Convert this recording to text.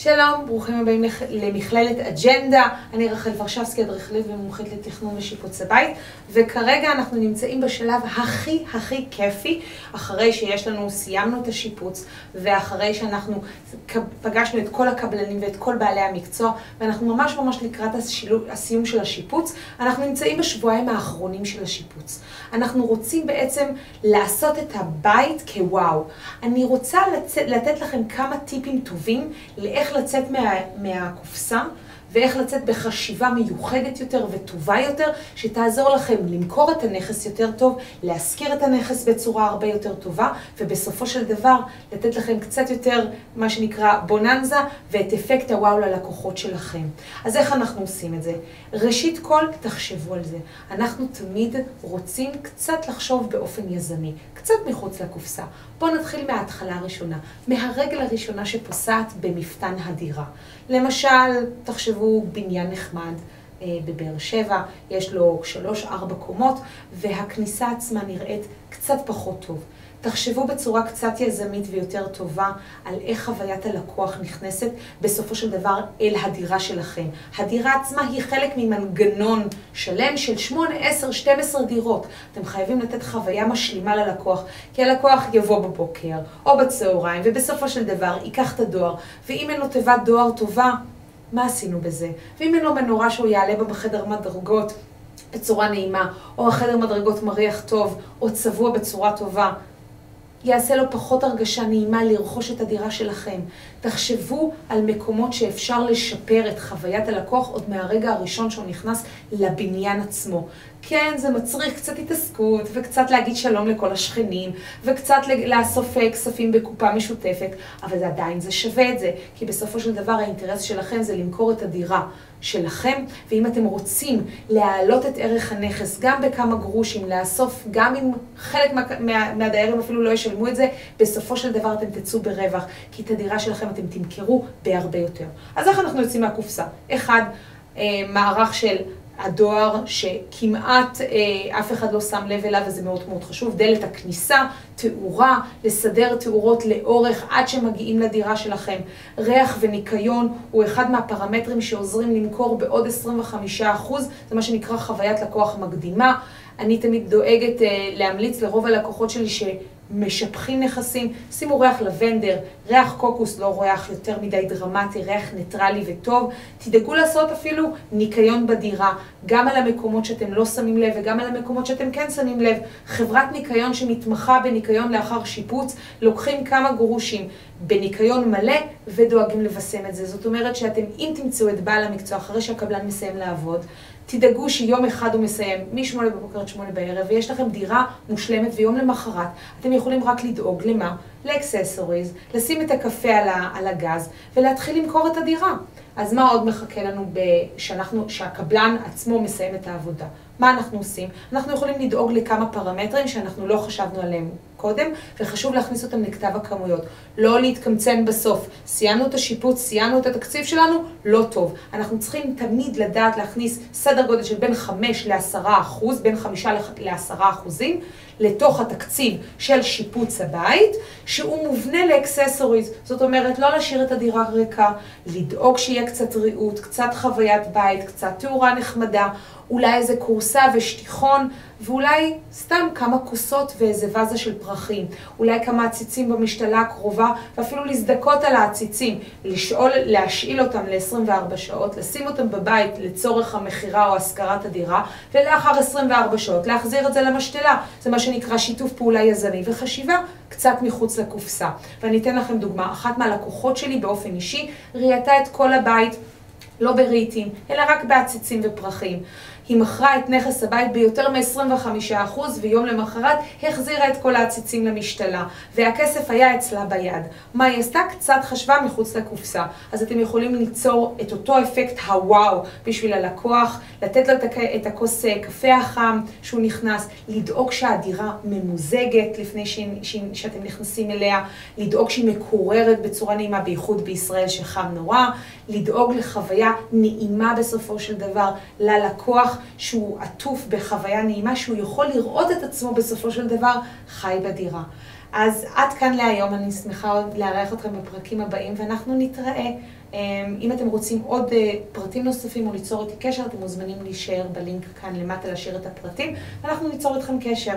שלום, ברוכים הבאים למכללת אג'נדה. אני רחל ורשבסקי, אדריכלית ומומחית לתכנון ושיפוץ הבית, וכרגע אנחנו נמצאים בשלב הכי הכי כיפי, אחרי שיש לנו, סיימנו את השיפוץ, ואחרי שאנחנו פגשנו את כל הקבלנים ואת כל בעלי המקצוע, ואנחנו ממש ממש לקראת השילוב, הסיום של השיפוץ, אנחנו נמצאים בשבועיים האחרונים של השיפוץ. אנחנו רוצים בעצם לעשות את הבית כוואו. אני רוצה לצ... לתת לכם כמה טיפים טובים לאיך איך לצאת מה, מהקופסה ואיך לצאת בחשיבה מיוחדת יותר וטובה יותר, שתעזור לכם למכור את הנכס יותר טוב, להשכיר את הנכס בצורה הרבה יותר טובה, ובסופו של דבר לתת לכם קצת יותר, מה שנקרא בוננזה, ואת אפקט הוואו ללקוחות שלכם. אז איך אנחנו עושים את זה? ראשית כל, תחשבו על זה. אנחנו תמיד רוצים קצת לחשוב באופן יזמי, קצת מחוץ לקופסה. בואו נתחיל מההתחלה הראשונה, מהרגל הראשונה שפוסעת במפתן הדירה. למשל, תחשבו בניין נחמד אה, בבאר שבע, יש לו שלוש-ארבע קומות, והכניסה עצמה נראית קצת פחות טוב. תחשבו בצורה קצת יזמית ויותר טובה על איך חוויית הלקוח נכנסת בסופו של דבר אל הדירה שלכם. הדירה עצמה היא חלק ממנגנון שלם של 8, 10, 12 דירות. אתם חייבים לתת חוויה משלימה ללקוח, כי הלקוח יבוא בבוקר או בצהריים, ובסופו של דבר ייקח את הדואר, ואם אין לו תיבת דואר טובה, מה עשינו בזה? ואם אין לו מנורה שהוא יעלה בה בחדר מדרגות בצורה נעימה, או החדר מדרגות מריח טוב, או צבוע בצורה טובה, יעשה לו פחות הרגשה נעימה לרכוש את הדירה שלכם. תחשבו על מקומות שאפשר לשפר את חוויית הלקוח עוד מהרגע הראשון שהוא נכנס לבניין עצמו. כן, זה מצריך קצת התעסקות, וקצת להגיד שלום לכל השכנים, וקצת לאסוף כספים בקופה משותפת, אבל זה עדיין זה שווה את זה, כי בסופו של דבר האינטרס שלכם זה למכור את הדירה שלכם, ואם אתם רוצים להעלות את ערך הנכס גם בכמה גרושים, לאסוף, גם אם חלק מה, מה, מהדיירים אפילו לא ישלמו את זה, בסופו של דבר אתם תצאו ברווח, כי את הדירה שלכם אתם תמכרו בהרבה יותר. אז איך אנחנו יוצאים מהקופסה? אחד, אה, מערך של הדואר שכמעט אה, אף אחד לא שם לב אליו וזה מאוד מאוד חשוב, דלת הכניסה, תאורה, לסדר תאורות לאורך עד שמגיעים לדירה שלכם. ריח וניקיון הוא אחד מהפרמטרים שעוזרים למכור בעוד 25%, זה מה שנקרא חוויית לקוח מקדימה. אני תמיד דואגת אה, להמליץ לרוב הלקוחות שלי ש... משפכים נכסים, שימו ריח לבנדר, ריח קוקוס, לא ריח יותר מדי דרמטי, ריח ניטרלי וטוב. תדאגו לעשות אפילו ניקיון בדירה, גם על המקומות שאתם לא שמים לב וגם על המקומות שאתם כן שמים לב. חברת ניקיון שמתמחה בניקיון לאחר שיפוץ, לוקחים כמה גרושים בניקיון מלא ודואגים לבשם את זה. זאת אומרת שאתם, אם תמצאו את בעל המקצוע אחרי שהקבלן מסיים לעבוד, תדאגו שיום אחד הוא מסיים, מ-8 בבוקר עד 8 בערב, ויש לכם דירה מושלמת, ויום למחרת אתם יכולים רק לדאוג למה? לאקססוריז, לשים את הקפה על, ה, על הגז, ולהתחיל למכור את הדירה. אז מה עוד מחכה לנו שאנחנו, שהקבלן עצמו מסיים את העבודה? מה אנחנו עושים? אנחנו יכולים לדאוג לכמה פרמטרים שאנחנו לא חשבנו עליהם קודם, וחשוב להכניס אותם לכתב הכמויות. לא להתקמצן בסוף. סיימנו את השיפוץ, סיימנו את התקציב שלנו, לא טוב. אנחנו צריכים תמיד לדעת להכניס סדר גודל של בין 5 ל-10 אחוז, בין 5 ל-10 אחוזים, לתוך התקציב של שיפוץ הבית, שהוא מובנה לאקססוריז. זאת אומרת, לא להשאיר את הדירה ריקה, לדאוג שיהיה קצת ריהוט, קצת חוויית בית, קצת תאורה נחמדה, אולי איזה כורסה ושטיחון, ואולי סתם כמה כוסות ואיזה ואזה של פרחים. אולי כמה עציצים במשתלה הקרובה, ואפילו להזדכות על העציצים, לשאול, להשאיל אותם ל-24 שעות, לשים אותם בבית לצורך המכירה או השכרת הדירה, ולאחר 24 שעות להחזיר את זה למשתלה. זה מה שנקרא שיתוף פעולה יזמי וחשיבה קצת מחוץ לקופסה. ואני אתן לכם דוגמה, אחת מהלקוחות שלי באופן אישי ראייתה את כל הבית. לא ברהיטים, אלא רק בעציצים ופרחים. היא מכרה את נכס הבית ביותר מ-25% ויום למחרת החזירה את כל העציצים למשתלה, והכסף היה אצלה ביד. מה היא עשתה? קצת חשבה מחוץ לקופסה. אז אתם יכולים ליצור את אותו אפקט הוואו בשביל הלקוח, לתת לו את הכוס אה, קפה החם שהוא נכנס, לדאוג שהדירה ממוזגת לפני ש... ש... שאתם נכנסים אליה, לדאוג שהיא מקוררת בצורה נעימה, בייחוד בישראל שחם נורא, לדאוג לחוויה נעימה בסופו של דבר ללקוח. שהוא עטוף בחוויה נעימה, שהוא יכול לראות את עצמו בסופו של דבר חי בדירה. אז עד כאן להיום, אני שמחה עוד לארח אתכם בפרקים הבאים, ואנחנו נתראה אם אתם רוצים עוד פרטים נוספים או ליצור איתי קשר, אתם מוזמנים להישאר בלינק כאן למטה להשאיר את הפרטים, ואנחנו ניצור איתכם קשר.